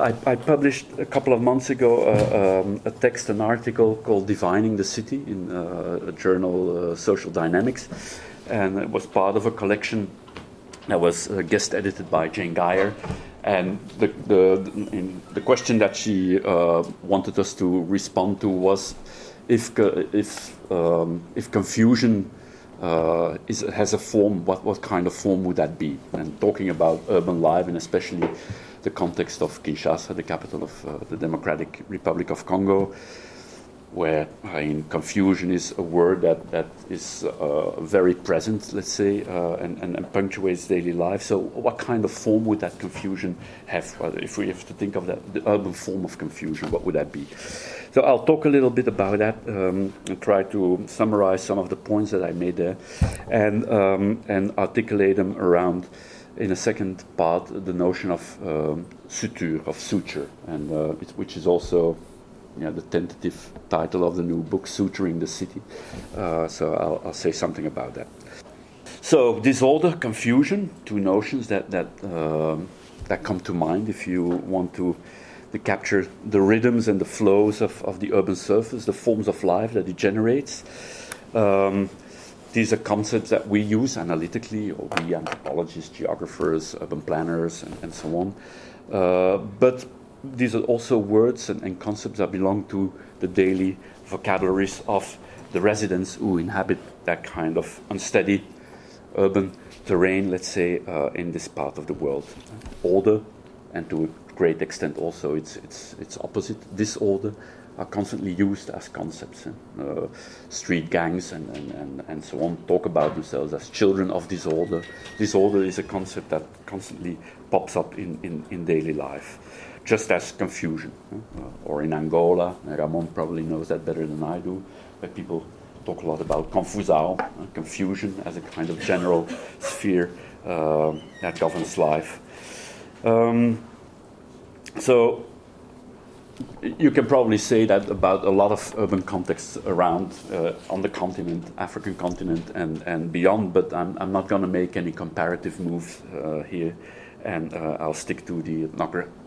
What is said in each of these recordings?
I, I, published a couple of months ago uh, um, a text, an article called Divining the City in uh, a journal, uh, Social Dynamics, and it was part of a collection that was uh, guest edited by Jane Geyer. And the, the, the question that she uh, wanted us to respond to was if, if, um, if confusion uh, is, has a form, what, what kind of form would that be? And talking about urban life and especially the context of Kinshasa, the capital of uh, the Democratic Republic of Congo, where I mean, confusion is a word that, that is uh, very present, let's say, uh, and, and, and, punctuates daily life. So, what kind of form would that confusion have? Well, if we have to think of that, the urban form of confusion, what would that be? So, I'll talk a little bit about that um, and try to summarize some of the points that I made there and, um, and articulate them around in a second part the notion of um, suture, of suture, and uh, which is also you know, the tentative title of the new book, Suturing the City. Uh, so I'll, I'll, say something about that. So disorder, confusion, two notions that that uh, that come to mind if you want to, to capture the rhythms and the flows of, of the urban surface, the forms of life that it generates. Um, these are concepts that we use analytically, or we anthropologists, geographers, urban planners, and, and so on. Uh, but these are also words and, and, concepts that belong to the daily vocabularies of the residents who inhabit that kind of unsteady urban terrain, let's say, uh, in this part of the world. Order, and to a great extent also its, its, its opposite, disorder, are constantly used as concepts. Uh, street gangs and, and, and, and so on talk about themselves as children of disorder. Disorder is a concept that constantly pops up in, in, in daily life, just as confusion. Uh, or in Angola, Ramon probably knows that better than I do, where people talk a lot about confusão, uh, confusion as a kind of general sphere uh, that governs life. Um, so you can probably say that about a lot of urban contexts around uh, on the continent, African continent, and, and beyond, but I'm, I'm not going to make any comparative moves uh, here, and uh, I'll stick to the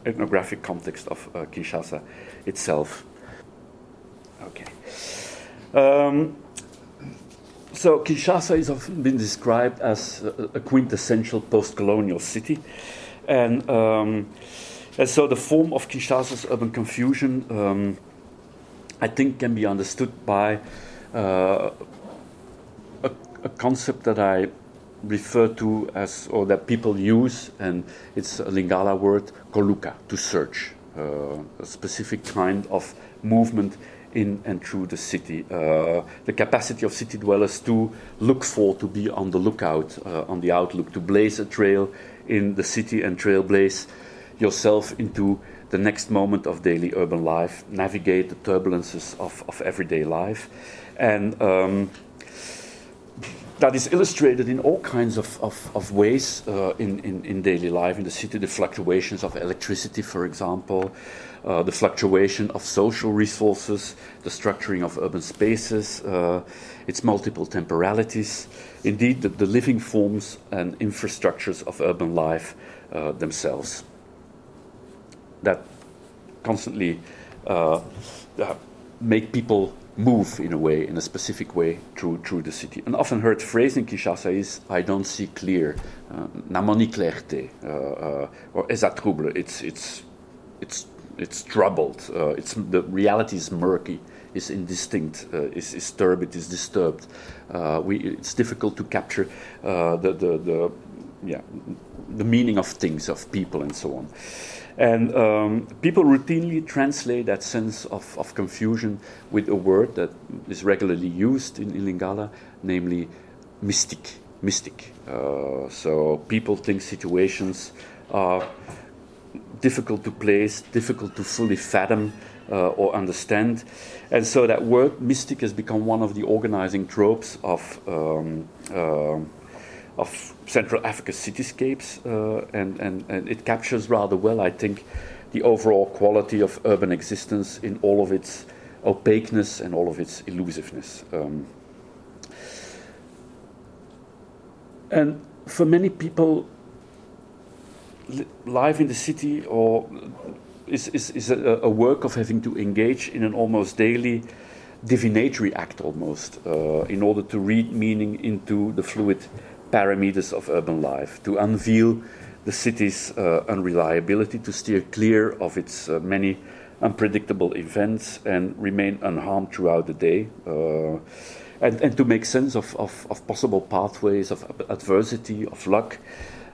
ethnographic context of uh, Kinshasa itself. Okay. Um, so Kinshasa has often been described as a, quintessential post-colonial city, and um, and so the form of Kinshasa's urban confusion, um, I think, can be understood by uh, a, a, concept that I refer to as, or that people use, and it's a Lingala word, koluka, to search, uh, a specific kind of movement in and through the city. Uh, the capacity of city dwellers to look for, to be on the lookout, uh, on the outlook, to blaze a trail in the city and trailblaze yourself into the next moment of daily urban life, navigate the turbulences of, of everyday life. And um, that is illustrated in all kinds of, of, of ways uh, in, in, in, daily life. In the city, the fluctuations of electricity, for example, uh, the fluctuation of social resources, the structuring of urban spaces, uh, its multiple temporalities, indeed, the, the, living forms and infrastructures of urban life uh, themselves that constantly uh, uh, make people move in a way, in a specific way, through through the city. An often heard phrase in Kinshasa is "I don't see clear," uh, "Namoni clarté," uh, or "Eza trouble." It's it's it's it's troubled. Uh, it's the reality is murky, is indistinct, uh, is, is turbid, is disturbed. Uh, we, it's difficult to capture the, the the yeah the meaning of things, of people, and so on. And um, people routinely translate that sense of, of confusion with a word that is regularly used in, in Lingala, namely mystic. Mystic. Uh, so people think situations are difficult to place, difficult to fully fathom uh, or understand. And so that word mystic has become one of the organizing tropes of. Um, uh, of Central Africa cityscapes, uh, and, and, and it captures rather well, I think, the overall quality of urban existence in all of its opaqueness and all of its elusiveness. Um, and for many people, life in the city or is, is, is a, a, work of having to engage in an almost daily divinatory act almost uh, in order to read meaning into the fluid parameters of urban life, to unveil the city's uh, unreliability, to steer clear of its uh, many unpredictable events and remain unharmed throughout the day. Uh, and, and to make sense of, of, of, possible pathways of adversity, of luck.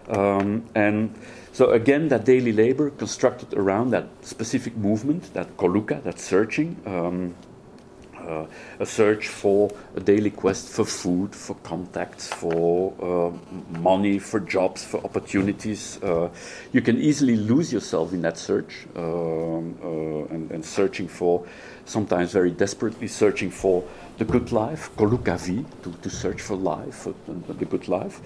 Um, and so, again, that daily labor constructed around that specific movement, that koluka, that searching. Um, uh, a search for a daily quest for food, for contacts, for uh, money, for jobs, for opportunities. Uh, you can easily lose yourself in that search um, uh, and, and, searching for, sometimes very desperately searching for the good life, kolukavi, to, to search for life, the good life.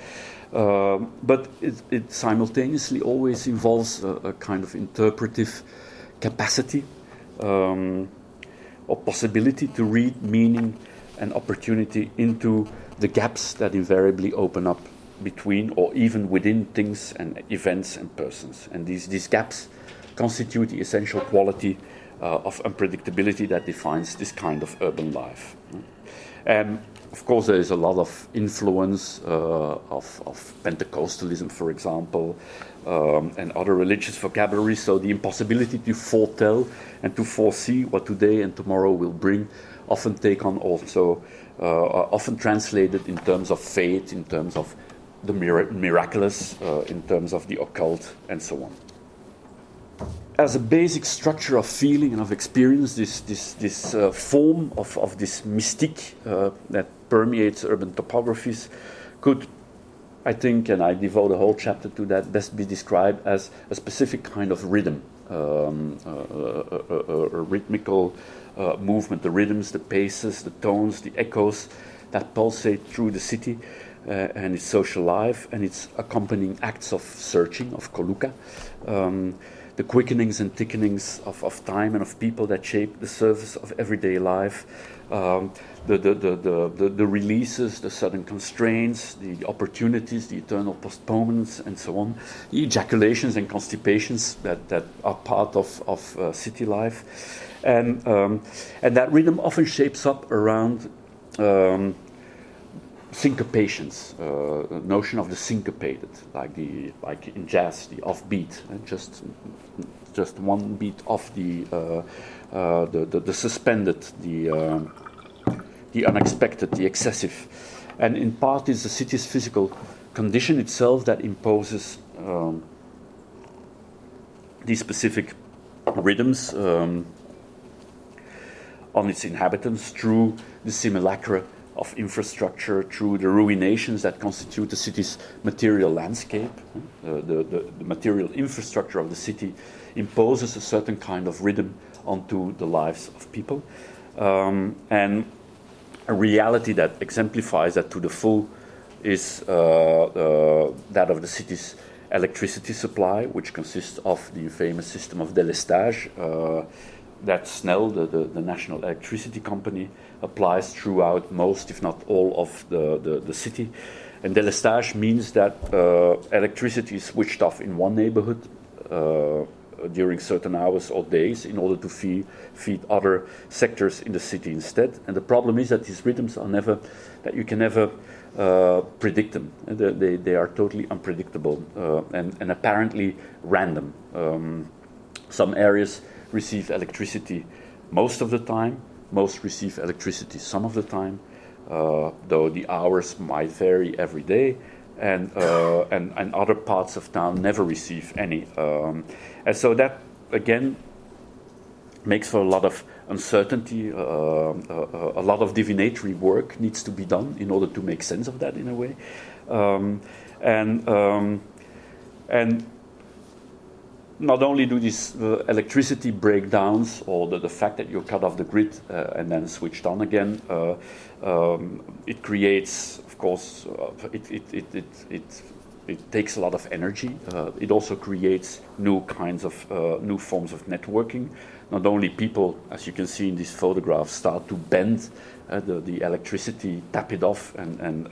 Um, but it, it, simultaneously always involves a, a kind of interpretive capacity. Um, or possibility to read meaning and opportunity into the gaps that invariably open up between or even within things and events and persons. And these, these gaps constitute the essential quality uh, of unpredictability that defines this kind of urban life. And of course, there is a lot of influence uh, of, of, Pentecostalism, for example, um, and other religious vocabulary. So the impossibility to foretell and to foresee what today and tomorrow will bring often take on also uh, often translated in terms of fate, in terms of the mir- miraculous, uh, in terms of the occult, and so on as a basic structure of feeling and of experience, this, this, this uh, form of, of this mystique uh, that permeates urban topographies could, I think, and I devote a whole chapter to that, best be described as a specific kind of rhythm, um, uh, a, a, a, rhythmical uh, movement, the rhythms, the paces, the tones, the echoes that pulsate through the city. Uh, and its social life and its accompanying acts of searching, of koluka. Um, the quickenings and thickenings of, of time and of people that shape the surface of everyday life, um, the, the, the, the, the, releases, the sudden constraints, the opportunities, the eternal postponements, and so on, the ejaculations and constipations that, that are part of, of uh, city life. And, um, and that rhythm often shapes up around um, syncopations, uh, notion of the syncopated, like the like in jazz, the offbeat, just just one beat off the uh, uh, the, the, the, suspended, the uh, the unexpected, the excessive, and in part is the city's physical condition itself that imposes um, these specific rhythms um, on its inhabitants through the simulacra of infrastructure through the ruinations that constitute the city's material landscape. Uh, the, the, the, material infrastructure of the city imposes a certain kind of rhythm onto the lives of people. Um, and a reality that exemplifies that to the full is uh, uh, that of the city's electricity supply, which consists of the famous system of délestage uh, that Snel, the, the, the national electricity company, applies throughout most, if not all, of the, the, the city. And délestage means that uh, electricity is switched off in one neighborhood uh, during certain hours or days in order to feed, feed other sectors in the city instead. And the problem is that these rhythms are never, that you can never uh, predict them. They, they, they, are totally unpredictable uh, and, and apparently random. Um, some areas receive electricity most of the time, most receive electricity some of the time, uh, though the hours might vary every day, and, uh, and, and other parts of town never receive any. Um, and so that, again, makes for a lot of uncertainty. Uh, uh, a lot of divinatory work needs to be done in order to make sense of that in a way. Um, and, um, and not only do these uh, electricity breakdowns or the, the, fact that you're cut off the grid uh, and then switched on again, uh, um, it creates, of course, uh, it, it, it, it, it, it, takes a lot of energy. Uh, it also creates new kinds of, uh, new forms of networking. Not only people, as you can see in these photographs, start to bend the, the electricity, tap it off, and, and,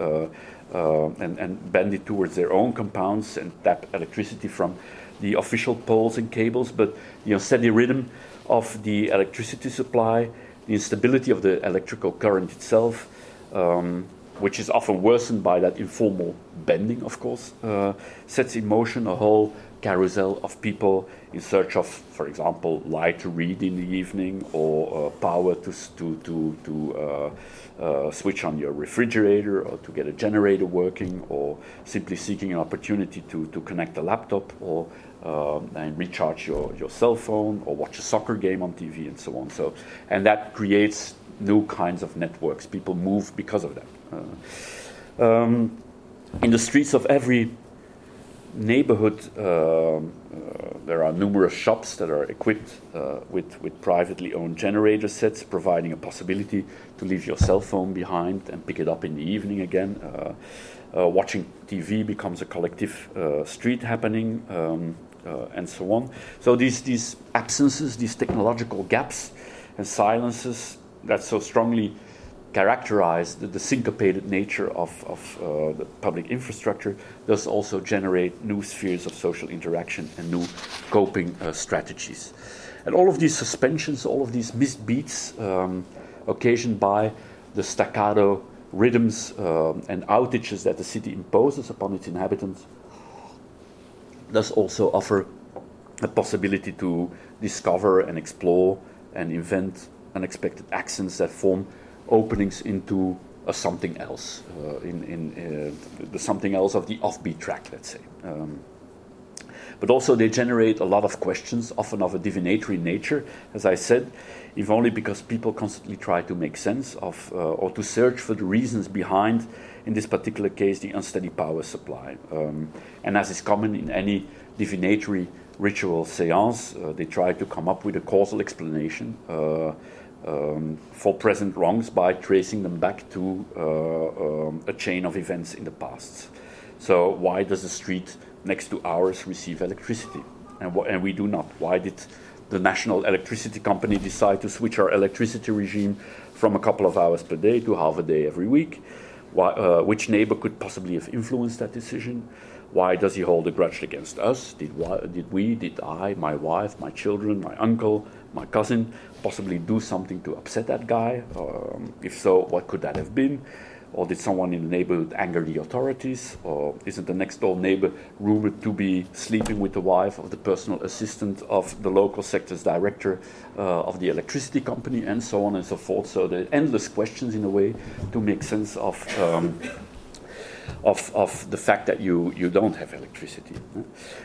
and, and bend it towards their own compounds and tap electricity from the official poles and cables, but the unsteady rhythm of the electricity supply, the instability of the electrical current itself, um, which is often worsened by that informal bending, of course, uh, sets in motion a whole carousel of people in search of, for example, light to read in the evening or uh, power to, to, to, to uh, uh, switch on your refrigerator or to get a generator working or simply seeking an opportunity to, to connect a laptop or um, and recharge your, your cell phone or watch a soccer game on TV and so on. So, and that creates new kinds of networks. People move because of that. Uh, um, in the streets of every neighborhood, uh, uh, there are numerous shops that are equipped uh, with, with privately owned generator sets, providing a possibility to leave your cell phone behind and pick it up in the evening again. Uh, uh, watching TV becomes a collective uh, street happening, um, and so on. So these, these absences, these technological gaps and silences that so strongly characterize the, the syncopated nature of, of uh, the public infrastructure does also generate new spheres of social interaction and new coping uh, strategies. And all of these suspensions, all of these missed beats, um, occasioned by the staccato rhythms um, and outages that the city imposes upon its inhabitants, does also offer a possibility to discover and explore and invent unexpected accents that form openings into a something else, uh, in, in uh, the something else of the offbeat track, let's say. Um, but also, they generate a lot of questions, often of a divinatory nature, as I said, if only because people constantly try to make sense of uh, or to search for the reasons behind, in this particular case, the unsteady power supply. Um, and as is common in any divinatory ritual seance, uh, they try to come up with a causal explanation. Um, for present wrongs by tracing them back to uh, um, a chain of events in the past. So, why does the street next to ours receive electricity? And, wh- and we do not. Why did the national electricity company decide to switch our electricity regime from a couple of hours per day to half a day every week? Why, uh, which neighbor could possibly have influenced that decision? Why does he hold a grudge against us? Did, did we, did I, my wife, my children, my uncle, my cousin possibly do something to upset that guy? Um, if so, what could that have been? Or did someone in the neighborhood anger the authorities? Or isn't the next door neighbor rumored to be sleeping with the wife of the personal assistant of the local sector's director uh, of the electricity company, and so on and so forth? So there are endless questions in a way to make sense of. Um, of, of the fact that you, you don't have electricity.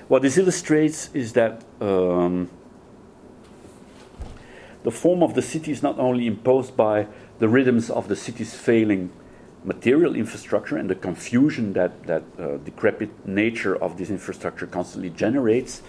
What this illustrates is that um, the form of the city is not only imposed by the rhythms of the city's failing material infrastructure and the confusion that that uh, decrepit nature of this infrastructure constantly generates,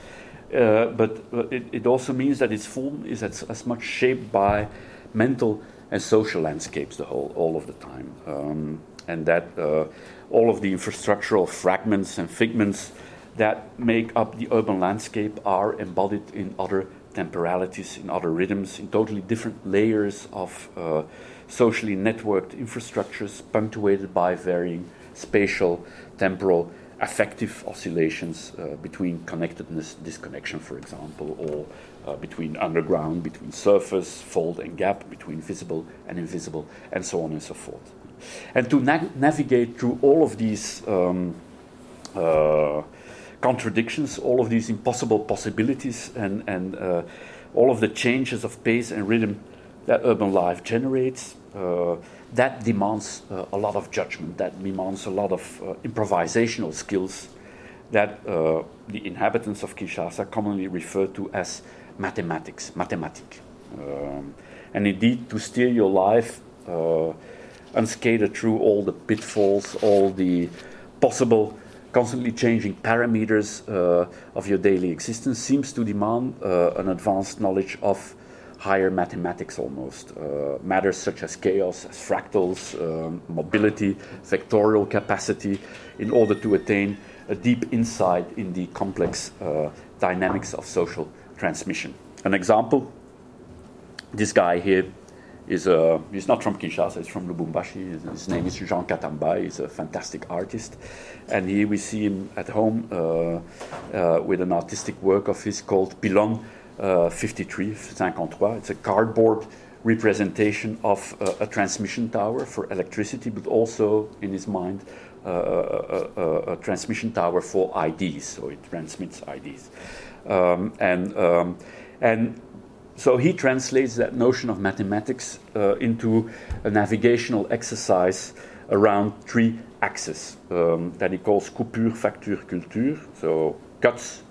uh, but it, it, also means that its form is as, as, much shaped by mental and social landscapes the whole all of the time, um, and that uh, all of the infrastructural fragments and figments that make up the urban landscape are embodied in other temporalities, in other rhythms, in totally different layers of uh, socially networked infrastructures punctuated by varying spatial, temporal, affective oscillations uh, between connectedness, disconnection, for example, or uh, between underground, between surface, fold, and gap, between visible and invisible, and so on and so forth. And to na- navigate through all of these um, uh, contradictions, all of these impossible possibilities, and, and uh, all of the changes of pace and rhythm that urban life generates, uh, that demands uh, a lot of judgment, that demands a lot of uh, improvisational skills that uh, the inhabitants of Kinshasa commonly refer to as mathematics, mathematic. Um, and indeed, to steer your life uh, unscathed through all the pitfalls, all the possible constantly changing parameters uh, of your daily existence seems to demand uh, an advanced knowledge of higher mathematics almost. Uh, matters such as chaos, as fractals, um, mobility, vectorial capacity, in order to attain a deep insight in the complex uh, dynamics of social transmission. An example this guy here is uh, he's not from Kinshasa, he's from Lubumbashi. His, name is Jean Katamba. He's a fantastic artist, and here we see him at home uh, uh, with an artistic work of his called Pylon uh, 53, 53. It's a cardboard representation of a transmission tower for electricity, but also in his mind uh, a, a, transmission tower for IDs, so it transmits IDs, um, and um, and so he translates that notion of mathematics uh, into a navigational exercise around three axes um, that he calls coupure, facture, culture. So cuts,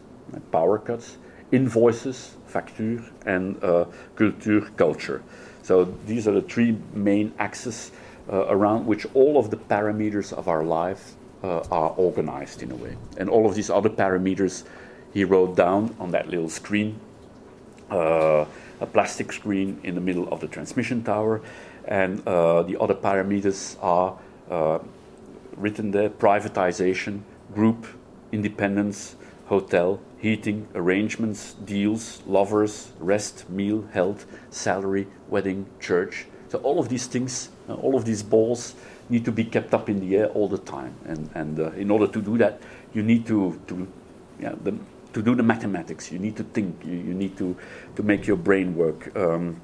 power cuts, invoices, facture, and uh, culture, culture. So these are the three main axes uh, around which all of the parameters of our life uh, are organized in a way. And all of these other parameters he wrote down on that little screen a plastic screen in the middle of the transmission tower, and uh, the other parameters are uh, written there privatization, group, independence, hotel, heating, arrangements, deals, lovers, rest, meal, health, salary, wedding, church. So, all of these things, uh, all of these balls need to be kept up in the air all the time. And, and uh, in order to do that, you need to, to yeah, the, to do the mathematics. You need to think. You, you need to, to make your brain work. Um,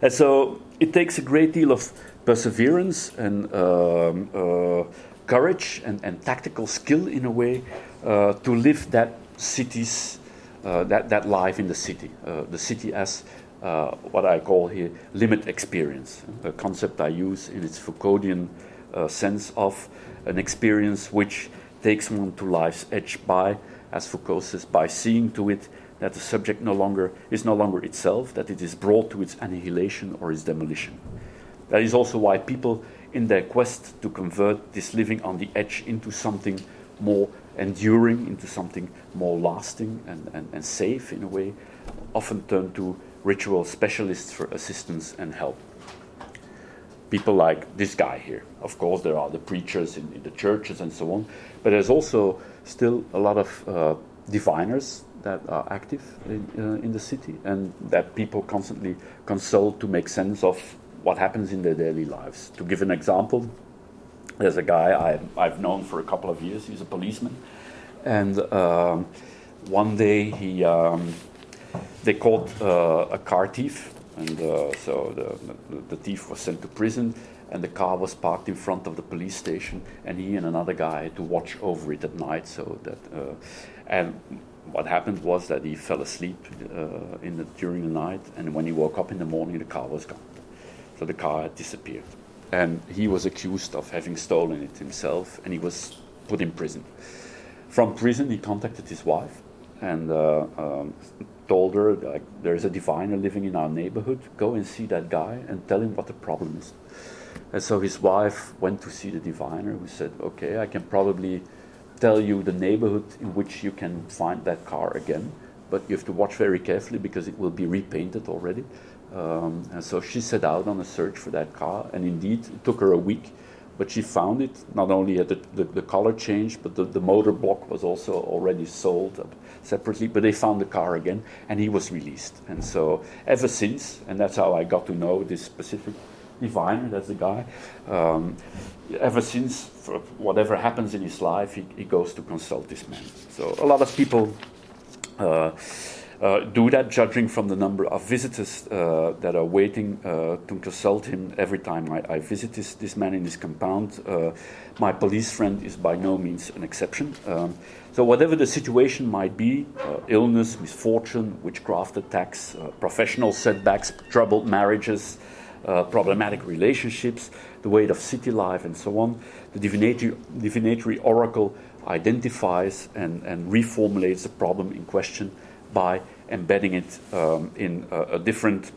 and so it takes a great deal of perseverance and um, uh, courage and, and, tactical skill in a way uh, to live that city's uh, that, that life in the city. Uh, the city as uh, what I call here limit experience, a concept I use in its Foucauldian uh, sense of an experience which takes one to life's edge by as Foucault says, by seeing to it that the subject no longer is no longer itself, that it is brought to its annihilation or its demolition. That is also why people, in their quest to convert this living on the edge into something more enduring, into something more lasting and, and, and safe in a way, often turn to ritual specialists for assistance and help. People like this guy here. Of course, there are the preachers in, in the churches and so on, but there's also still a lot of uh, diviners that are active in, uh, in the city and that people constantly consult to make sense of what happens in their daily lives. To give an example, there's a guy I, I've known for a couple of years, he's a policeman, and um, one day he um, they caught uh, a car thief, and uh, so the, the, the thief was sent to prison and the car was parked in front of the police station, and he and another guy had to watch over it at night. So that, uh, and what happened was that he fell asleep uh, in the, during the night, and when he woke up in the morning, the car was gone. So the car had disappeared, and he was accused of having stolen it himself, and he was put in prison. From prison, he contacted his wife and uh, um, told her, like, "There's a diviner living in our neighborhood. Go and see that guy and tell him what the problem is." And so his wife went to see the diviner, who said, Okay, I can probably tell you the neighborhood in which you can find that car again, but you have to watch very carefully because it will be repainted already. Um, and so she set out on a search for that car, and indeed, it took her a week, but she found it. Not only had the, the, the color changed, but the, the motor block was also already sold separately, but they found the car again, and he was released. And so, ever since, and that's how I got to know this specific diviner, that's the guy. Um, ever since, whatever happens in his life, he, he, goes to consult this man. So a lot of people uh, uh, do that, judging from the number of visitors uh, that are waiting uh, to consult him every time I, I, visit this, this man in his compound. Uh, my police friend is by no means an exception. Um, so, whatever the situation might be uh, illness, misfortune, witchcraft attacks, professional setbacks, troubled marriages, uh, problematic relationships, the weight of city life, and so on. The divinatory, divinatory oracle identifies and, and reformulates the problem in question by embedding it um, in a, a, different,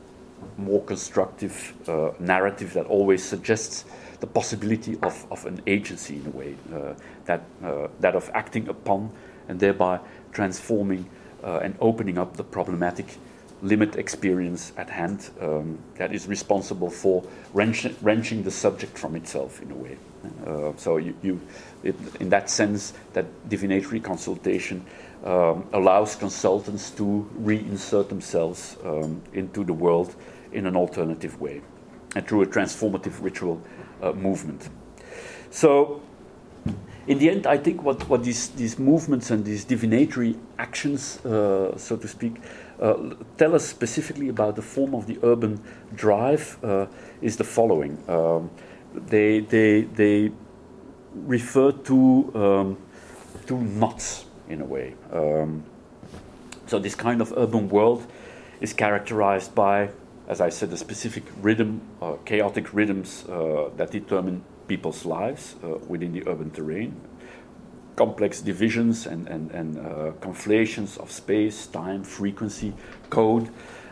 more constructive uh, narrative that always suggests the possibility of, of an agency in a way, uh, that, uh, that of acting upon and thereby transforming uh, and opening up the problematic limit experience at hand um, that is responsible for wrench, wrenching the subject from itself in a way. Uh, so you, you it, in that sense, that divinatory consultation um, allows consultants to reinsert themselves um, into the world in an alternative way and through a transformative ritual uh, movement. So, in the end, I think what, what these, these movements and these divinatory actions, uh, so to speak, uh, tell us specifically about the form of the urban drive uh, is the following. Um, they, they, they refer to, um, to knots in a way. Um, so, this kind of urban world is characterized by, as I said, a specific rhythm, uh, chaotic rhythms uh, that determine people's lives uh, within the urban terrain. Complex divisions and, and, and uh, conflations of space, time, frequency, code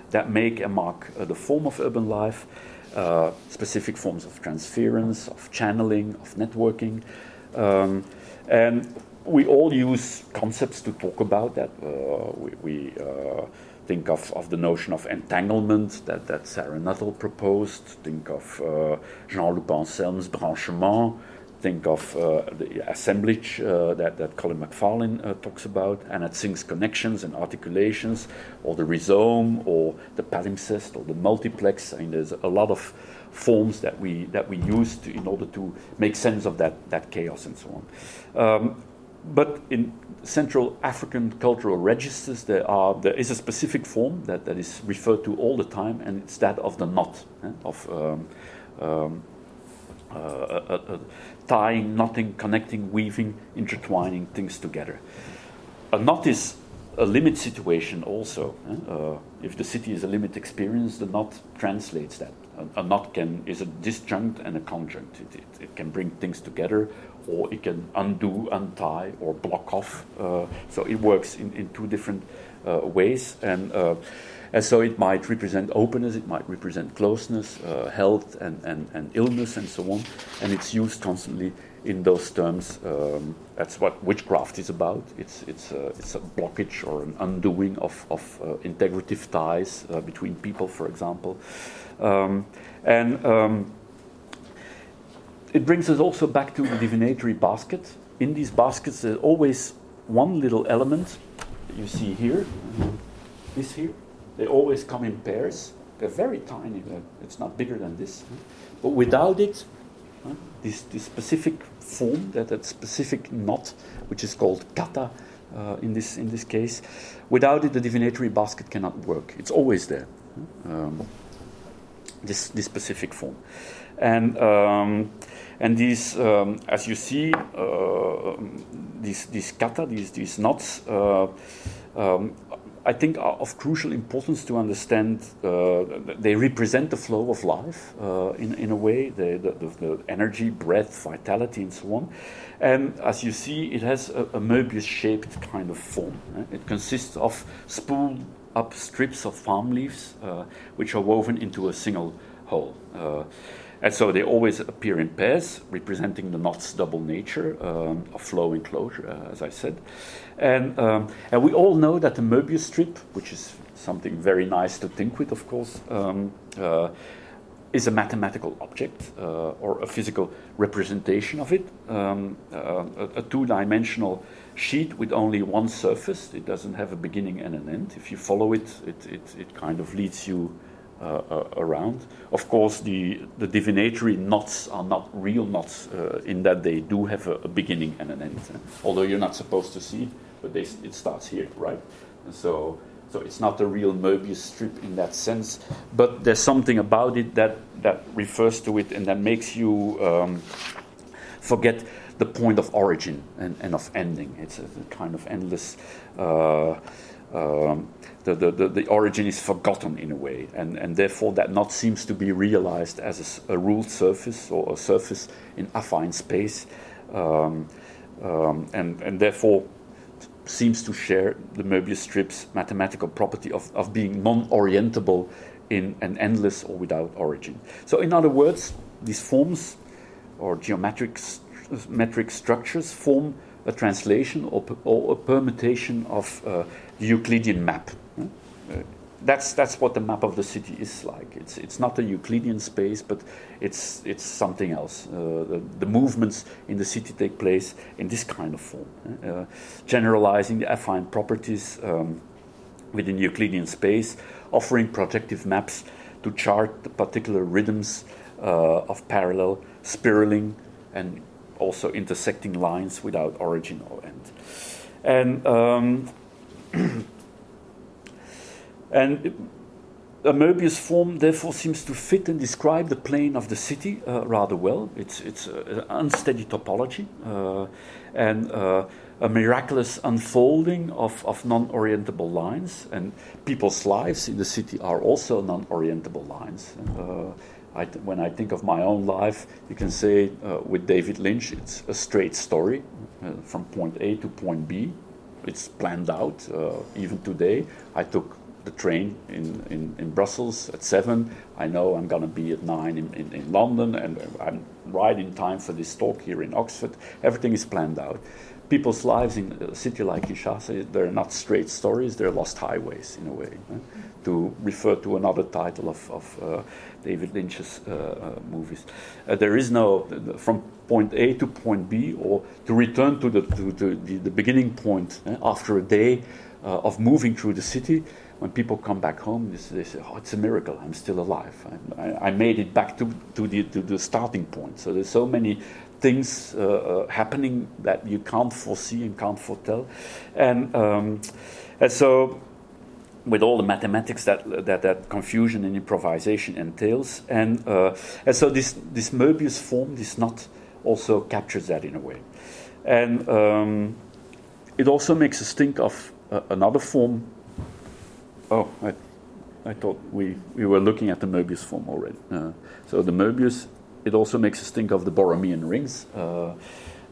that make and mark uh, the form of urban life. Uh, specific forms of transference, of channeling, of networking. Um, and we all use concepts to talk about that. Uh, we, we uh, think of, of the notion of entanglement that, that Sarah Nuttall proposed, think of uh, Jean-Loup Amselle's branchement, think of uh, the assemblage uh, that, that Colin McFarlane uh, talks about, and it sings connections and articulations, or the rhizome, or the palimpsest, or the multiplex. I mean, there's a lot of forms that we that we use to, in order to make sense of that that chaos and so on. Um, but in Central African cultural registers, there, are, there is a specific form that, that is referred to all the time, and it's that of the knot, eh, of um, um, uh, uh, uh, tying, knotting, connecting, weaving, intertwining things together. A knot is a limit situation also. Uh, if the city is a limit experience, the knot translates that. A, a knot can is a disjunct and a conjunct. It, it, it, can bring things together, or it can undo, untie, or block off. Uh, so it works in, in two different uh, ways, and uh, and so it might represent openness, it might represent closeness, uh, health, and, and, and illness, and so on. And it's used constantly in those terms. Um, that's what witchcraft is about. It's, it's, a, it's a blockage or an undoing of, of uh, integrative ties uh, between people, for example. Um, and um, it brings us also back to the divinatory basket. In these baskets, there's always one little element you see here, this here. They always come in pairs. They're very tiny. It's not bigger than this. But without it, this, this specific form, that, that specific knot, which is called kata uh, in, this, in this case, without it, the divinatory basket cannot work. It's always there. Um, this, this specific form. And, um, and these, um, as you see, uh, these, these kata, these, these knots, uh, um, I think are of crucial importance to understand. Uh, they represent the flow of life uh, in, in a way, the, the, the, energy, breath, vitality, and so on. And as you see, it has a, a Möbius shaped kind of form. Eh? It consists of spooled up strips of palm leaves, uh, which are woven into a single whole. And so they always appear in pairs, representing the knot's double nature um, of flow and closure, uh, as I said. And, um, and we all know that the Möbius strip, which is something very nice to think with, of course, um, uh, is a mathematical object uh, or a physical representation of it, um, uh, a, a two dimensional sheet with only one surface. It doesn't have a beginning and an end. If you follow it, it, it, it kind of leads you uh, uh, around. Of course, the, the divinatory knots are not real knots uh, in that they do have a, a beginning and an end. although you're not supposed to see, it, but they, it starts here, right? And so, so it's not a real Möbius strip in that sense, but there's something about it that, that refers to it and that makes you um, forget the point of origin and, and of ending. It's a, a kind of endless. Uh, um, the, the, the, the, origin is forgotten in a way, and, and therefore that knot seems to be realized as a, a ruled surface or a surface in affine space, um, um, and, and therefore seems to share the Möbius strip's mathematical property of, of being non orientable in an endless or without origin. So, in other words, these forms or geometric metric structures form a translation or, or a permutation of uh, the Euclidean map. Uh, that's that's what the map of the city is like. It's it's not a Euclidean space, but it's it's something else. Uh, the, the, movements in the city take place in this kind of form, uh, generalizing the affine properties um, within Euclidean space, offering projective maps to chart the particular rhythms uh, of parallel, spiraling, and also intersecting lines without origin or end. And um, and a Möbius form therefore seems to fit and describe the plane of the city uh, rather well. It's, it's an unsteady topology uh, and uh, a miraculous unfolding of, of non orientable lines. And people's lives in the city are also non orientable lines. Uh, I when I think of my own life, you can say uh, with David Lynch, it's a straight story uh, from point A to point B. It's planned out. even today, I took the train in, in, in Brussels at 7. I know I'm going to be at 9 in, in, in, London, and I'm right in time for this talk here in Oxford. Everything is planned out. People's lives in a city like Kinshasa, they're not straight stories, they're lost highways in a way. To refer to another title of, of uh, David Lynch's uh, uh, movies. Uh, there is no, from point A to point B, or to return to the, to, to the, the, beginning point after a day of moving through the city when people come back home, they say, "Oh, it's a miracle! I'm still alive. I, I made it back to, to, the, to the starting point." So there's so many things uh, uh, happening that you can't foresee and can't foretell, and um, and so with all the mathematics that that, that confusion and improvisation entails, and uh, and so this this Möbius form, this knot, also captures that in a way, and um, it also makes us think of uh, another form. Oh, I, I thought we, we were looking at the Möbius form already. Uh, so the Möbius, it also makes us think of the Borromean rings. Uh,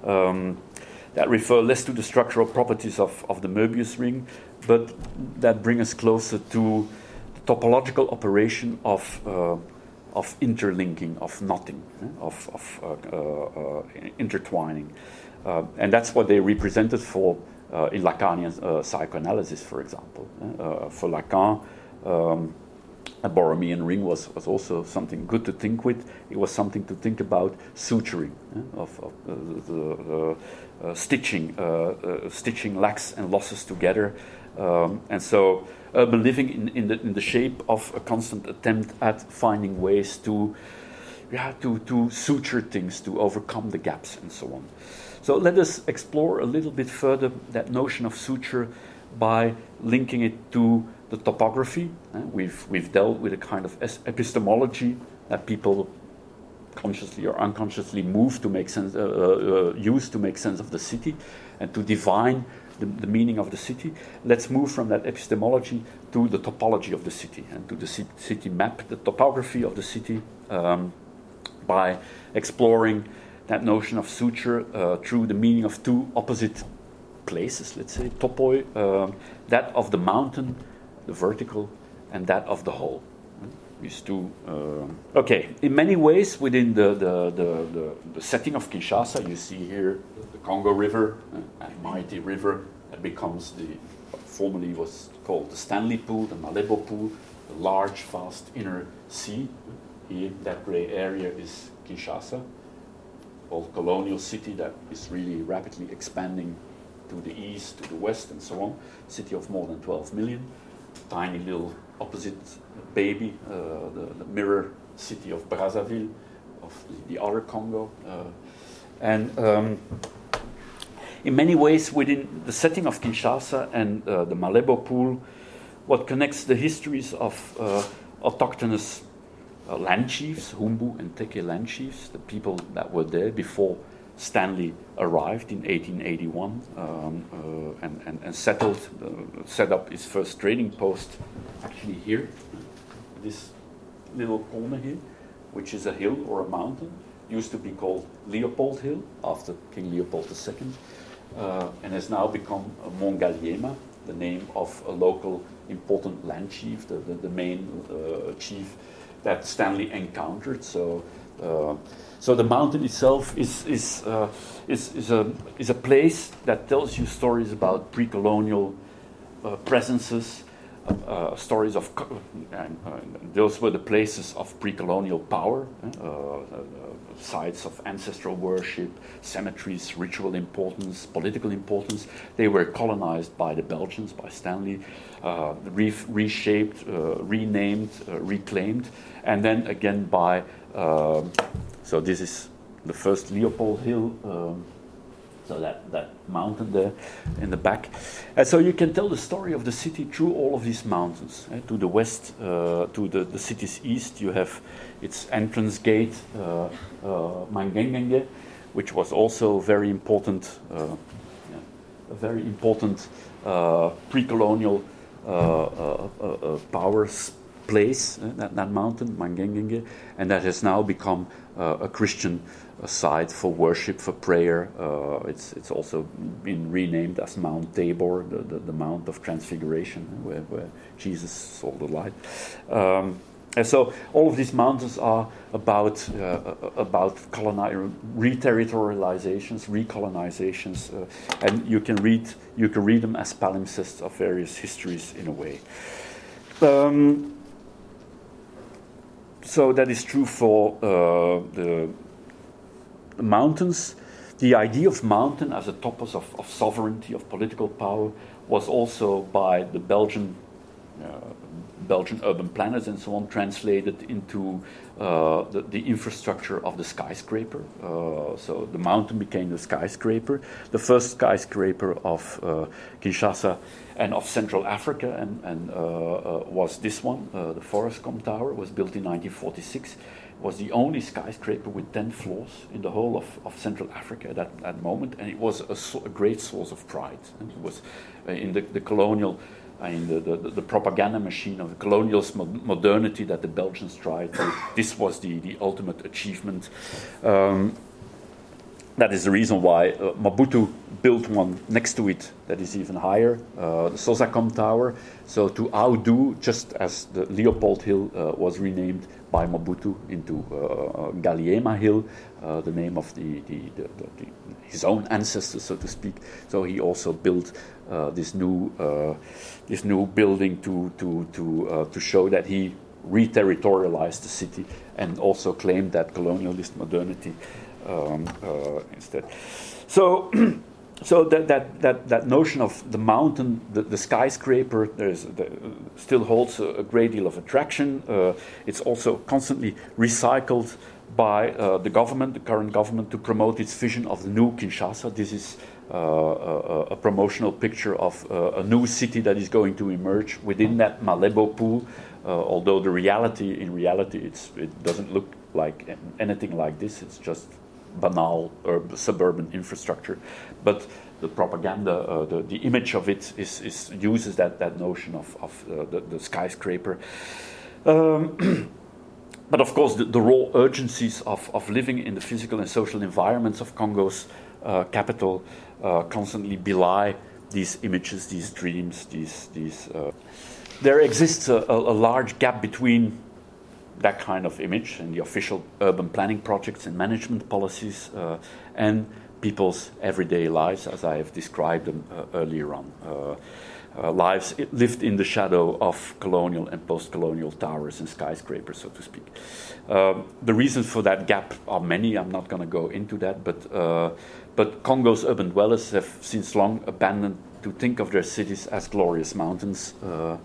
um, that refer less to the structural properties of, of the Möbius ring, but that bring us closer to the topological operation of, uh, of interlinking, of knotting, of, of uh, uh, uh, intertwining. and that's what they represented for uh, in Lacanian uh, psychoanalysis, for example. Uh, for Lacan, um, a Borromean ring was, was also something good to think with. It was something to think about suturing, of, of the, uh, stitching, uh, uh, stitching lacks and losses together. Um, and so urban living in, in, the, in the shape of a constant attempt at finding ways to, yeah, to, to suture things, to overcome the gaps and so on. So let us explore a little bit further that notion of suture by linking it to the topography. Uh, we've, we've dealt with a kind of epistemology that people consciously or unconsciously move to make sense, uh, uh, use to make sense of the city and to divine the, the, meaning of the city. Let's move from that epistemology to the topology of the city and to the city map, the topography of the city, um, by exploring that notion of suture uh, through the meaning of two opposite places, let's say, topoi, uh, that of the mountain, the vertical, and that of the hole. These two. Uh, okay, in many ways, within the, the, the, the, setting of Kinshasa, you see here the Congo River, uh, a mighty river that becomes the formerly was called the Stanley Pool, the Malebo Pool, the large, vast inner sea. Here, that gray area is Kinshasa old colonial city that is really rapidly expanding to the east, to the west, and so on. City of more than 12 million. Tiny little opposite baby, uh, the, the, mirror city of Brazzaville, of the, the other Congo. Uh, and um, in many ways, within the setting of Kinshasa and uh, the Malebo Pool, what connects the histories of autochthonous uh, land chiefs, Humbu and Teke land chiefs, the people that were there before Stanley arrived in 1881 um, uh, and, and, and, settled, uh, set up his first trading post actually here, this little corner here, which is a hill or a mountain, used to be called Leopold Hill after King Leopold II, uh, and has now become Mont Ngaliema, the name of a local important land chief, the, the, the main uh, chief that Stanley encountered. So, so the mountain itself is is, uh, is is a is a place that tells you stories about pre-colonial uh, presences, uh, stories of, and those were the places of pre-colonial power, sites of ancestral worship, cemeteries, ritual importance, political importance. They were colonized by the Belgians, by Stanley, uh, re reshaped, uh, renamed, uh, reclaimed, and then again by. Um, so this is the first Leopold Hill. Um, so that, that mountain there in the back. And so you can tell the story of the city through all of these mountains. Eh? To the west, uh, to the, the city's east, you have its entrance gate, uh, uh, Mangengenge, which was also very important, uh, a very important uh, pre-colonial uh, powers place, that, that mountain, Mangengenge, and that has now become a Christian a site for worship, for prayer. Uh, it's it's also been renamed as Mount Tabor, the, the, the Mount of Transfiguration, where, where, Jesus saw the light. Um, and so all of these mountains are about uh, about coloni- reterritorializations, recolonizations, uh, and you can read you can read them as palimpsests of various histories in a way. Um, so that is true for uh, the the mountains, the idea of mountain as a topos of, of sovereignty, of political power, was also by the Belgian uh, Belgian urban planners and so on translated into uh, the, the, infrastructure of the skyscraper. Uh, so the mountain became the skyscraper, the first skyscraper of uh, Kinshasa and of Central Africa, and, and uh, uh, was this one, the Forescom Tower, was built in 1946 was the only skyscraper with 10 floors in the whole of, of Central Africa at that, that moment, and it was a, a great source of pride. And it was uh, in the, the colonial, I mean, the, the, the, propaganda machine of the colonial modernity that the Belgians tried. This was the, the ultimate achievement. Um, that is the reason why uh, built one next to it that is even higher, uh, the Sozacom Tower. So to outdo, just as the Leopold Hill uh, was renamed by Mobutu into uh, Ngaliema Hill, uh, the name of the, the, the, the, his own ancestors, so to speak. So he also built uh, this new uh, this new building to to to uh, to show that he reterritorialized the city and also claimed that colonialist modernity um, uh, instead. So. so that, that, that, that notion of the mountain, the, the skyscraper, there's, the, still holds a, a, great deal of attraction. Uh, it's also constantly recycled by uh, the government, the current government, to promote its vision of the new Kinshasa. This is uh, a, a, promotional picture of uh, a new city that is going to emerge within that Malebo pool. Uh, although the reality, in reality, it doesn't look like anything like this. It's just banal urban, suburban infrastructure, but the propaganda, uh, the, the image of it is, is uses that, that notion of, of uh, the, the, skyscraper. Um, but of course, the, the, raw urgencies of, of living in the physical and social environments of Congo's uh, capital uh, constantly belie these images, these dreams, these. these uh, there exists a, a, large gap between that kind of image and the official urban planning projects and management policies uh, and people's everyday lives, as I have described them uh, earlier on. Uh, uh lives lived in the shadow of colonial and post colonial towers and skyscrapers, so to speak. Um, the reasons for that gap are many. I'm not going to go into that, but, uh, but Congo's urban dwellers have since long abandoned to think of their cities as glorious mountains, uh,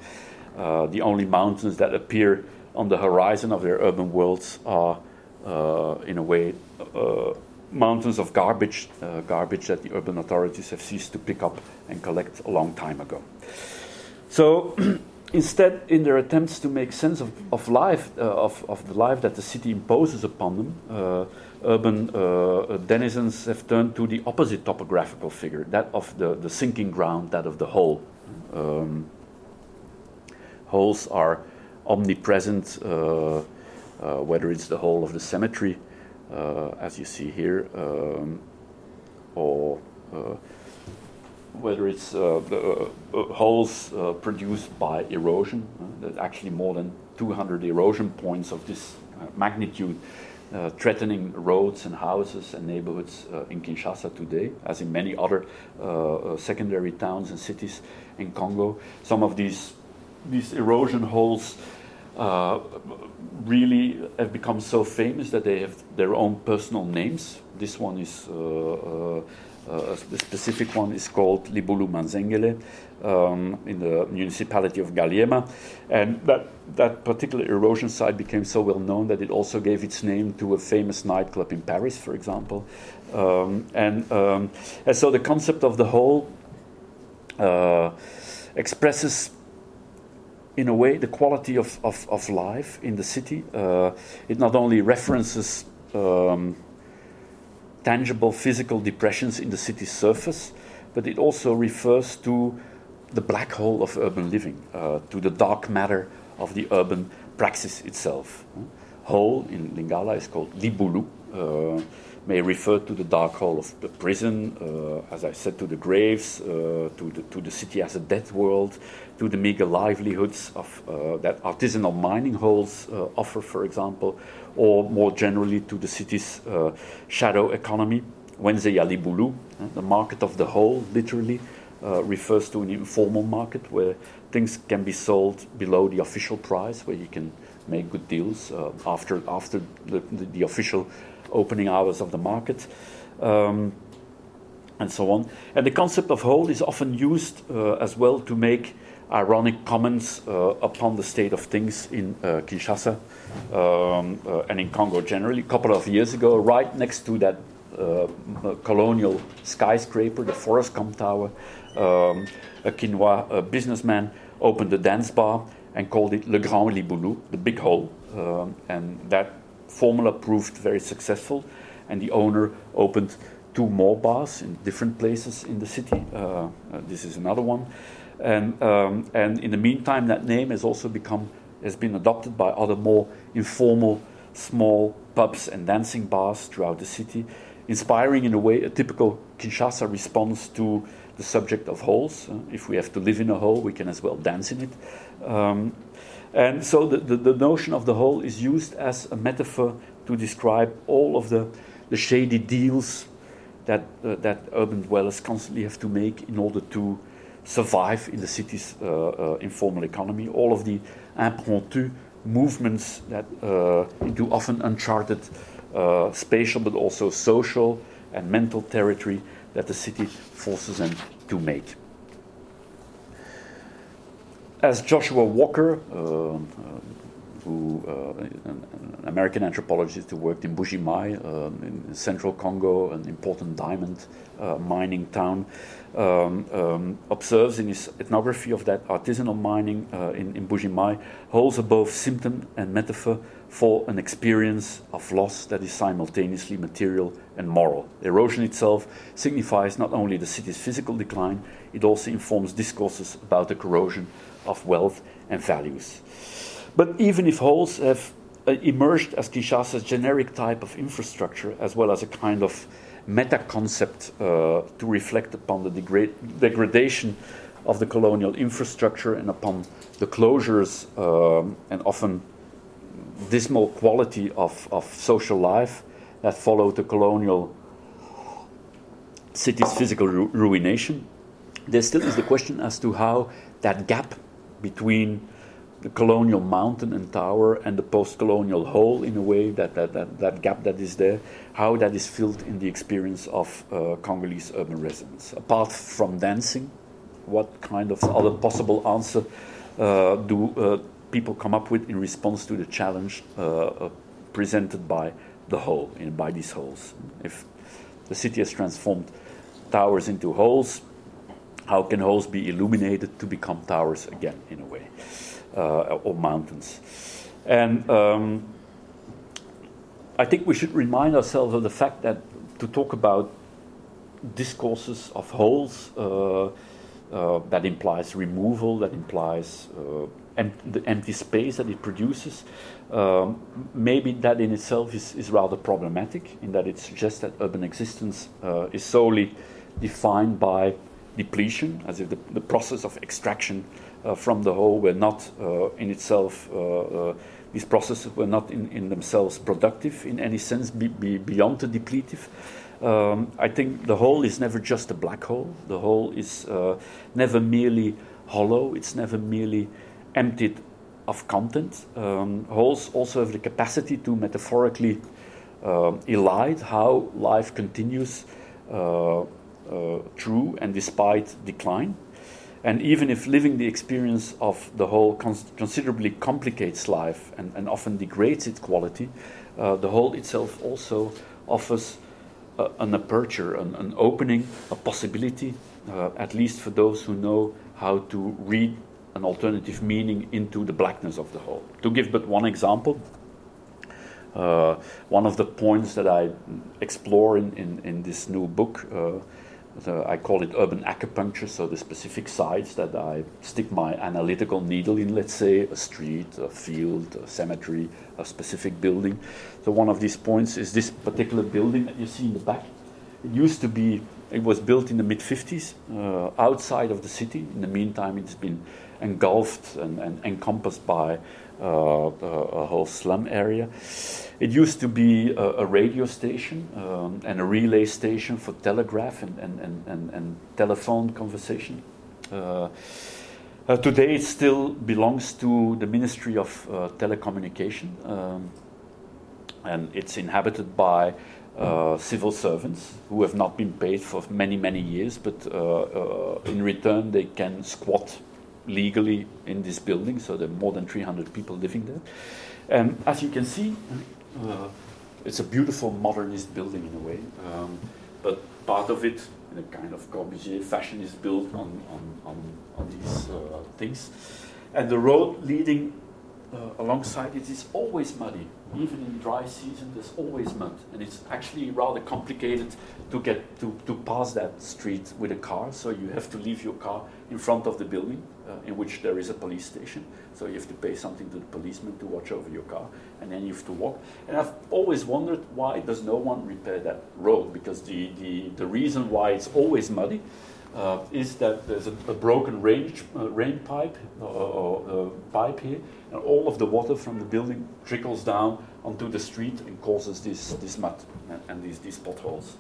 the only mountains that appear on the horizon of their urban worlds are, uh, in a way, uh, mountains of garbage, uh, garbage that the urban authorities have ceased to pick up and collect a long time ago. So, instead, in their attempts to make sense of, of life, uh, of, of the life that the city imposes upon them, uh, urban uh, denizens have turned to the opposite topographical figure, that of the, the sinking ground, that of the hole. Um, holes are omnipresent, uh, uh, whether it's the hole of the cemetery, uh, as you see here, um, or whether it's the holes produced by erosion. There's actually more than 200 erosion points of this magnitude uh, threatening roads and houses and neighborhoods uh, in Kinshasa today, as in many other uh, secondary towns and cities in Congo. Some of these these erosion holes uh, really have become so famous that they have their own personal names. This one is uh, uh, uh the specific one is called Libulu Manzengele um, in the municipality of Ngaliema, and that that particular erosion site became so well known that it also gave its name to a famous nightclub in Paris, for example. Um, and, um, and so the concept of the hole uh, expresses in a way the quality of, of, of life in the city. Uh, it not only references um, tangible physical depressions in the city's surface, but it also refers to the black hole of urban living, uh, to the dark matter of the urban praxis itself. Hole in Lingala is called Libulu. Uh, may refer to the dark hole of the prison, uh, as I said, to the graves, uh, to, the, to the city as a dead world, to the meager livelihoods of, uh, that artisanal mining holes uh, offer, for example, or more generally to the city's uh, shadow economy. Wenze Yalibulu, uh, the market of the hole, literally, refers to an informal market where things can be sold below the official price, where you can make good deals after, after the, the, official opening hours of the market, um, and so on. And the concept of hole is often used uh, as well to make ironic comments uh, upon the state of things in uh, Kinshasa um, uh, and in Congo generally. A couple of years ago, right next to that colonial skyscraper, the Forescom Tower, um, a Kinois businessman opened a dance bar and called it Le Grand Libulu, the big hole. Um, and that formula proved very successful, and the owner opened two more bars in different places in the city. Uh, uh, this is another one, and um, and in the meantime, that name has also become has been adopted by other more informal, small pubs and dancing bars throughout the city, inspiring in a way a typical Kinshasa response to the subject of holes. Uh, if we have to live in a hole, we can as well dance in it. Um, and so the, the, the, notion of the hole is used as a metaphor to describe all of the, the shady deals that, uh, that urban dwellers constantly have to make in order to survive in the city's uh, uh, informal economy. All of the impromptu movements that uh, into often uncharted uh, spatial but also social and mental territory that the city forces them to make as Joshua Walker, uh, uh, who uh, an, an, American anthropologist who worked in Mbuji-Mayi in central Congo, an important diamond mining town, um, um, observes in his ethnography of that artisanal mining uh, in, in holds a both symptom and metaphor for an experience of loss that is simultaneously material and moral. Erosion itself signifies not only the city's physical decline, it also informs discourses about the corrosion of wealth and values. But even if holes have uh, emerged as Kinshasa's generic type of infrastructure, as well as a kind of meta concept uh, to reflect upon the degra- degradation of the colonial infrastructure and upon the closures um, and often dismal quality of, of social life that followed the colonial city's physical ru- ruination. There still is the question as to how that gap between the colonial mountain and tower and the post-colonial hole in a way that, that, that, that gap that is there how that is filled in the experience of uh, congolese urban residents. Apart from dancing what kind of other possible answer uh, do uh, people come up with in response to the challenge uh, uh, presented by the hole in, by these holes? If the city has transformed towers into holes how can holes be illuminated to become towers again, in a way, or mountains? And um, I think we should remind ourselves of the fact that to talk about discourses of holes, uh, uh, that implies removal, that implies uh, em- the empty space that it produces. Um, maybe that in itself is, is rather problematic, in that it suggests that urban existence uh, is solely defined by depletion, as if the, the process of extraction uh, from the hole were not uh, in itself, uh, uh, these processes were not in, in themselves productive in any sense, be, be beyond the depletive. Um, I think the hole is never just a black hole. The hole is uh, never merely hollow, it's never merely emptied of content. Um, halls also have the capacity to metaphorically uh, elide how life continues uh, uh, through and despite decline. And even if living the experience of the hole cons- considerably complicates life and, and, often degrades its quality, uh, the hole itself also offers uh, an aperture, an, an, opening, a possibility, uh, at least for those who know how to read an alternative meaning into the blackness of the hole. To give but one example, uh, one of the points that I explore in, in, in this new book the, I call it urban acupuncture, so the specific sites that I stick my analytical needle in, let's say, a street, a field, a cemetery, a specific building. So one of these points is this particular building that you see in the back. It used to be, it was built in the mid 50s uh, outside of the city. In the meantime, it's been engulfed and, and encompassed by uh, a whole slum area. It used to be a, a radio station um, and a relay station for telegraph and, and, and, and, and telephone conversation. Uh, uh, today, it still belongs to the Ministry of uh, Telecommunication, um, and it's inhabited by uh, civil servants who have not been paid for many, many years, but uh, uh, in return, they can squat legally in this building, so there are more than 300 people living there. And as you can see, uh, it's a beautiful modernist building in a way, um, but part of it, in a kind of Corbusier fashion, is built on, on, on, on these uh, things. And the road leading uh, alongside it is always muddy. Even in dry season, there's always mud, and it's actually rather complicated to get to, to pass that street with a car. So you have to leave your car in front of the building, uh, in which there is a police station. So you have to pay something to the policeman to watch over your car, and then you have to walk. And I've always wondered why does no one repair that road? Because the the, the reason why it's always muddy uh, is that there's a, a broken rain, uh, rain pipe uh, or pipe here, and all of the water from the building trickles down onto the street and causes this, this mud and, and these, these potholes.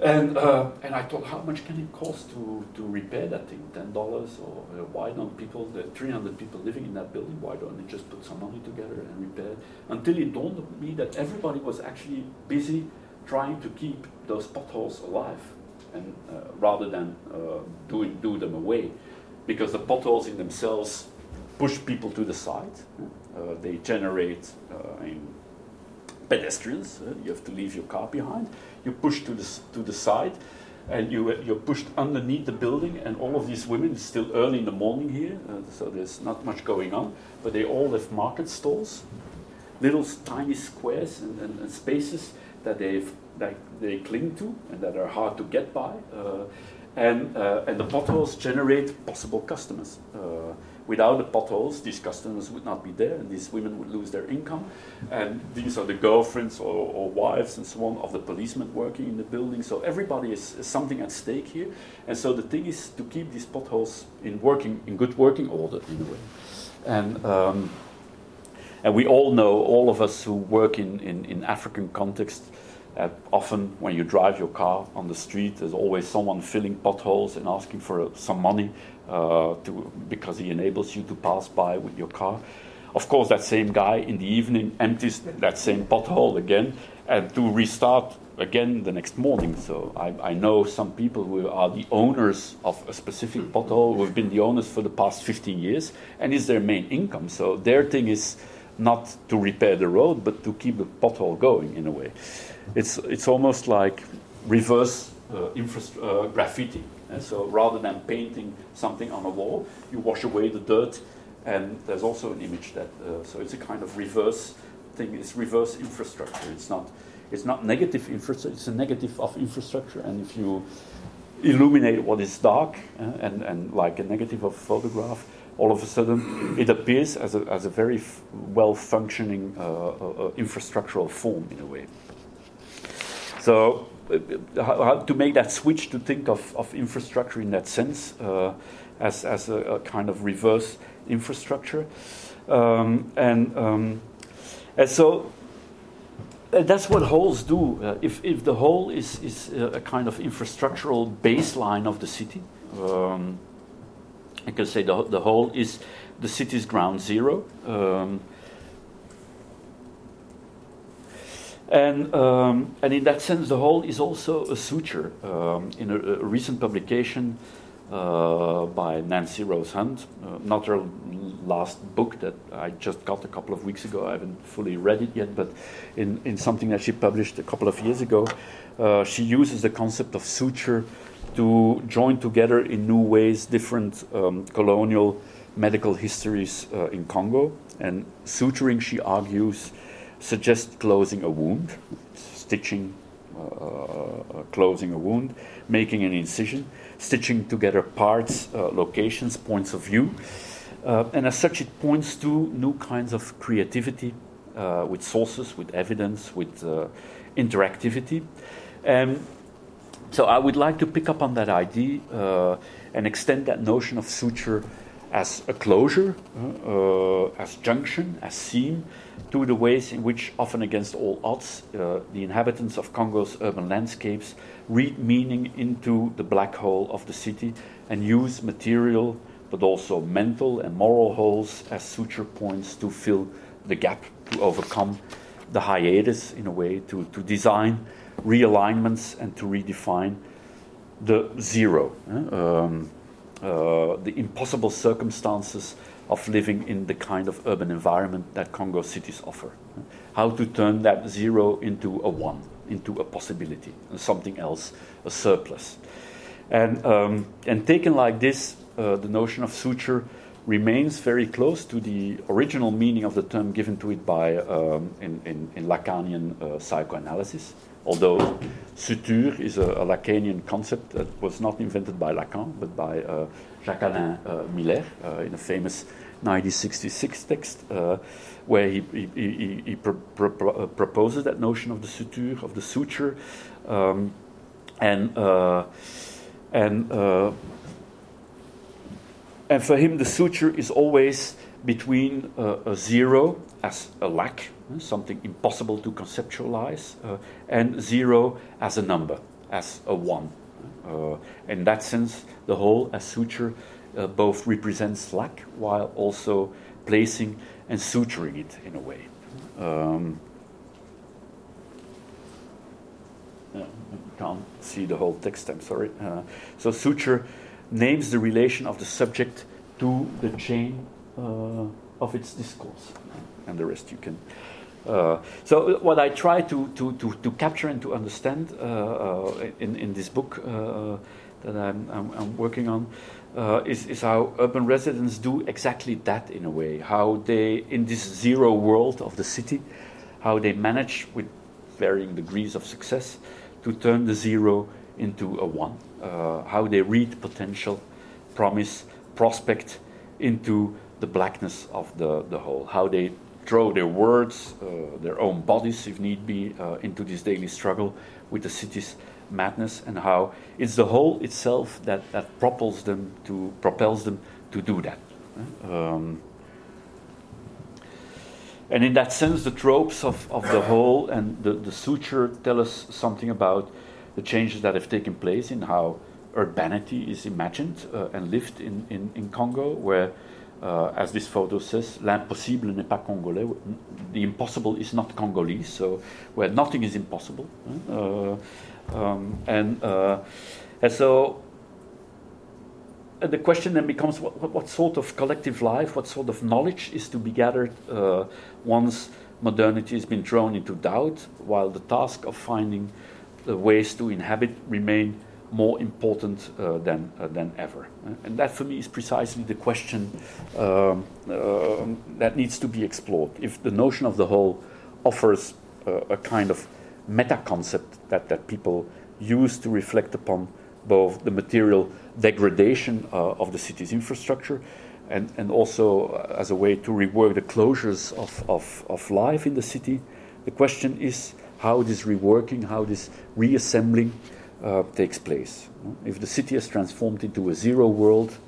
And, uh, and I thought, how much can it cost to, to repair that thing? Ten dollars, or uh, why don't people? the 300 people living in that building. Why don't they just put some money together and repair? Until it dawned on me that everybody was actually busy trying to keep those potholes alive and uh, rather than uh, doing, do them away. Because the potholes in themselves push people to the side. Uh, they generate pedestrians. you have to leave your car behind. You push to the, to the side and you, you're pushed underneath the building, and all of these women, it's still early in the morning here, uh, so there's not much going on, but they all have market stalls, little tiny squares and, and, and spaces that they've that they cling to and that are hard to get by. Uh, and, uh, and the potholes generate possible customers. Uh, without the potholes, these customers would not be there, and these women would lose their income. And these are the girlfriends or, or wives and so on of the policemen working in the building. So everybody is, is, something at stake here. And so the thing is to keep these potholes in working in good working order in a way. And um, and we all know, all of us who work in, in, in African context, uh, often, when you drive your car on the street, there's always someone filling potholes and asking for some money uh, to, because he enables you to pass by with your car. Of course, that same guy in the evening empties that same pothole again and to restart again the next morning. So I, I know some people who are the owners of a specific pothole who have been the owners for the past 15 years and is their main income. So their thing is not to repair the road, but to keep the pothole going in a way it's it's almost like reverse uh, uh, graffiti. And so rather than painting something on a wall, you wash away the dirt, and there's also an image that. Uh, so it's a kind of reverse thing. It's reverse infrastructure. It's not it's not negative infrastructure. It's a negative of infrastructure. And if you illuminate what is dark uh, and and like a negative of a photograph, all of a sudden it appears as a, as a very well functioning uh, uh, infrastructural form in a way. So, how, to make that switch to think of, of infrastructure in that sense uh, as, as a, a, kind of reverse infrastructure. Um, and, um, and so that's what holes do. Uh, if, if the hole is, is a kind of infrastructural baseline of the city, um, I can say the, the hole is the city's ground zero. Um, and, um, and in that sense, the hole is also a suture. Um, in a, a, recent publication uh, by Nancy Rose Hunt, uh, not her last book that I just got a couple of weeks ago, I haven't fully read it yet, but in, in something that she published a couple of years ago, uh, she uses the concept of suture to join together in new ways different um, colonial medical histories uh, in Congo. And suturing, she argues, suggests closing a wound, stitching, uh, uh, closing a wound, making an incision, stitching together parts, uh, locations, points of view. Uh, and as such, it points to new kinds of creativity uh, with sources, with evidence, with interactivity. And so I would like to pick up on that idea uh, and extend that notion of suture as a closure, uh, as junction, as seam, to the ways in which, often against all odds, uh, the inhabitants of Congo's urban landscapes read meaning into the black hole of the city and use material, but also mental and moral holes as suture points to fill the gap, to overcome the hiatus in a way, to, to design realignments and to redefine the zero, um, uh, the impossible circumstances of living in the kind of urban environment that Congo cities offer. How to turn that zero into a one, into a possibility, something else, a surplus. And, um, and taken like this, uh, the notion of suture remains very close to the original meaning of the term given to it by um, in, in, in, Lacanian uh, psychoanalysis although suture is a, a, Lacanian concept that was not invented by Lacan, but by uh, Jacques-Alain uh, Miller uh, in a famous 1966 text, uh, where he, he, he, he pro pro uh, proposes that notion of the suture, of the suture, um, and uh, and and for him the suture is always between a zero as a lack something impossible to conceptualize, uh, and zero as a number, as a one. Uh, in that sense, the hole as suture uh, both represents lack while also placing and suturing it in a way. Um, can't see the whole text, I'm sorry. Uh, so, suture names the relation of the subject to the chain uh, of its discourse. And the rest you can uh, so what I try to, to, to, to capture and to understand uh, uh in, in this book uh, that I'm, I'm, I'm, working on uh, is, is how urban residents do exactly that in a way. How they, in this zero world of the city, how they manage with varying degrees of success to turn the zero into a one. how they read potential, promise, prospect into the blackness of the, the hole. How they throw their words, uh, their own bodies, if need be, uh, into this daily struggle with the city's madness, and how it's the hole itself that, that propels them to propels them to do that. Um, and in that sense, the tropes of, of the hole and the, the suture tell us something about the changes that have taken place in how urbanity is imagined uh, and lived in, in, in Congo, where uh, as this photo says, l'impossible n'est pas congolais. The impossible is not Congolese, so where nothing is impossible. Uh, um, and, uh, and so and the question then becomes what, what, what, sort of collective life, what sort of knowledge is to be gathered uh, once modernity has been thrown into doubt, while the task of finding the ways to inhabit remain more important uh, than, uh, than ever. And that for me is precisely the question um, uh, that needs to be explored. If the notion of the hole offers uh, a kind of meta concept that, that people use to reflect upon both the material degradation uh, of the city's infrastructure and, and also uh, as a way to rework the closures of, of, of life in the city, the question is how this reworking, how this reassembling uh, takes place. If the city is transformed into a zero world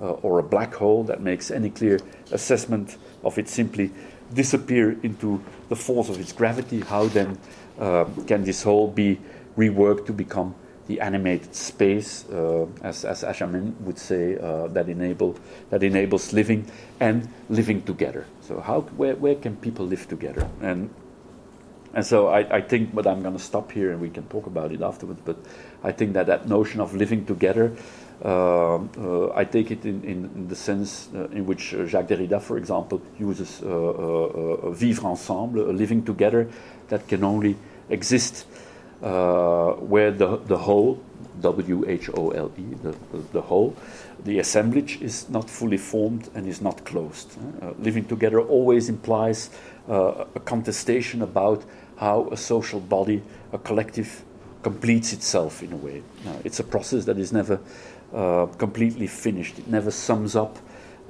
uh, or a black hole that makes any clear assessment of it simply disappear into the force of its gravity, how then uh, can this hole be reworked to become the animated space, uh, as, as Achamin would say, uh, that enable that enables living and living together. So how where, where can people live together? And and so I, I think, but I'm going to stop here and we can talk about it afterwards. But I think that that notion of living together, uh, uh, I take it in, in, the sense uh, in which Jacques Derrida, for example, uses vivre ensemble, living together, that can only exist uh, where the, the whole, W H O L E, the, the, whole, the assemblage is not fully formed and is not closed. Uh, living together always implies uh, a contestation about how a social body, a collective, completes itself in a way. Uh, it's a process that is never uh, completely finished, it never sums up,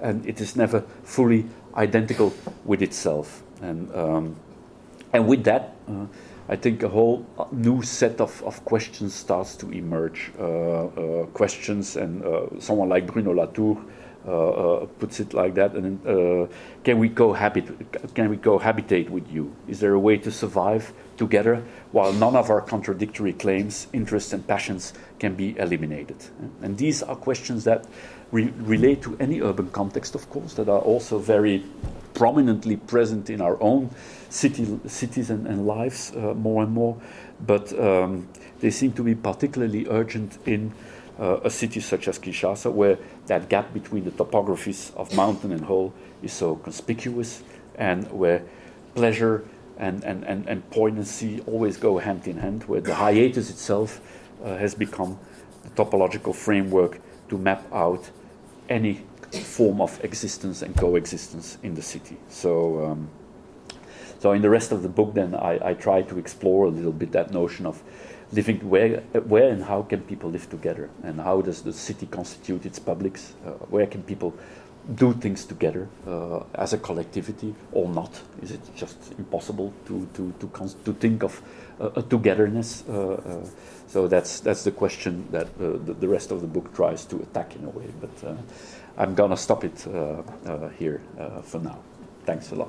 and it is never fully identical with itself. And, um, and with that, uh, I think a whole new set of, of questions starts to emerge. Uh, uh, questions, and uh, someone like Bruno Latour uh, uh, puts it like that. And uh, can we cohabit? Can we cohabitate with you? Is there a way to survive together while none of our contradictory claims, interests, and passions can be eliminated? And these are questions that re- relate to any urban context, of course, that are also very prominently present in our own city, cities and, and lives uh, more and more, but um, they seem to be particularly urgent in uh, a city such as Kinshasa, where that gap between the topographies of mountain and hill is so conspicuous, and where pleasure and, and, and, and poignancy always go hand in hand, where the hiatus itself uh, has become the topological framework to map out any form of existence and coexistence in the city. So, um, so in the rest of the book, then I, I, try to explore a little bit that notion of living where, where and how can people live together, and how does the city constitute its publics? Uh, where can people do things together uh, as a collectivity or not? Is it just impossible to to to, to think of uh, a togetherness? Uh, uh, so that's that's the question that uh, the, the, rest of the book tries to attack in a way, but. I'm gonna stop it uh, uh, here uh, for now. Thanks a lot.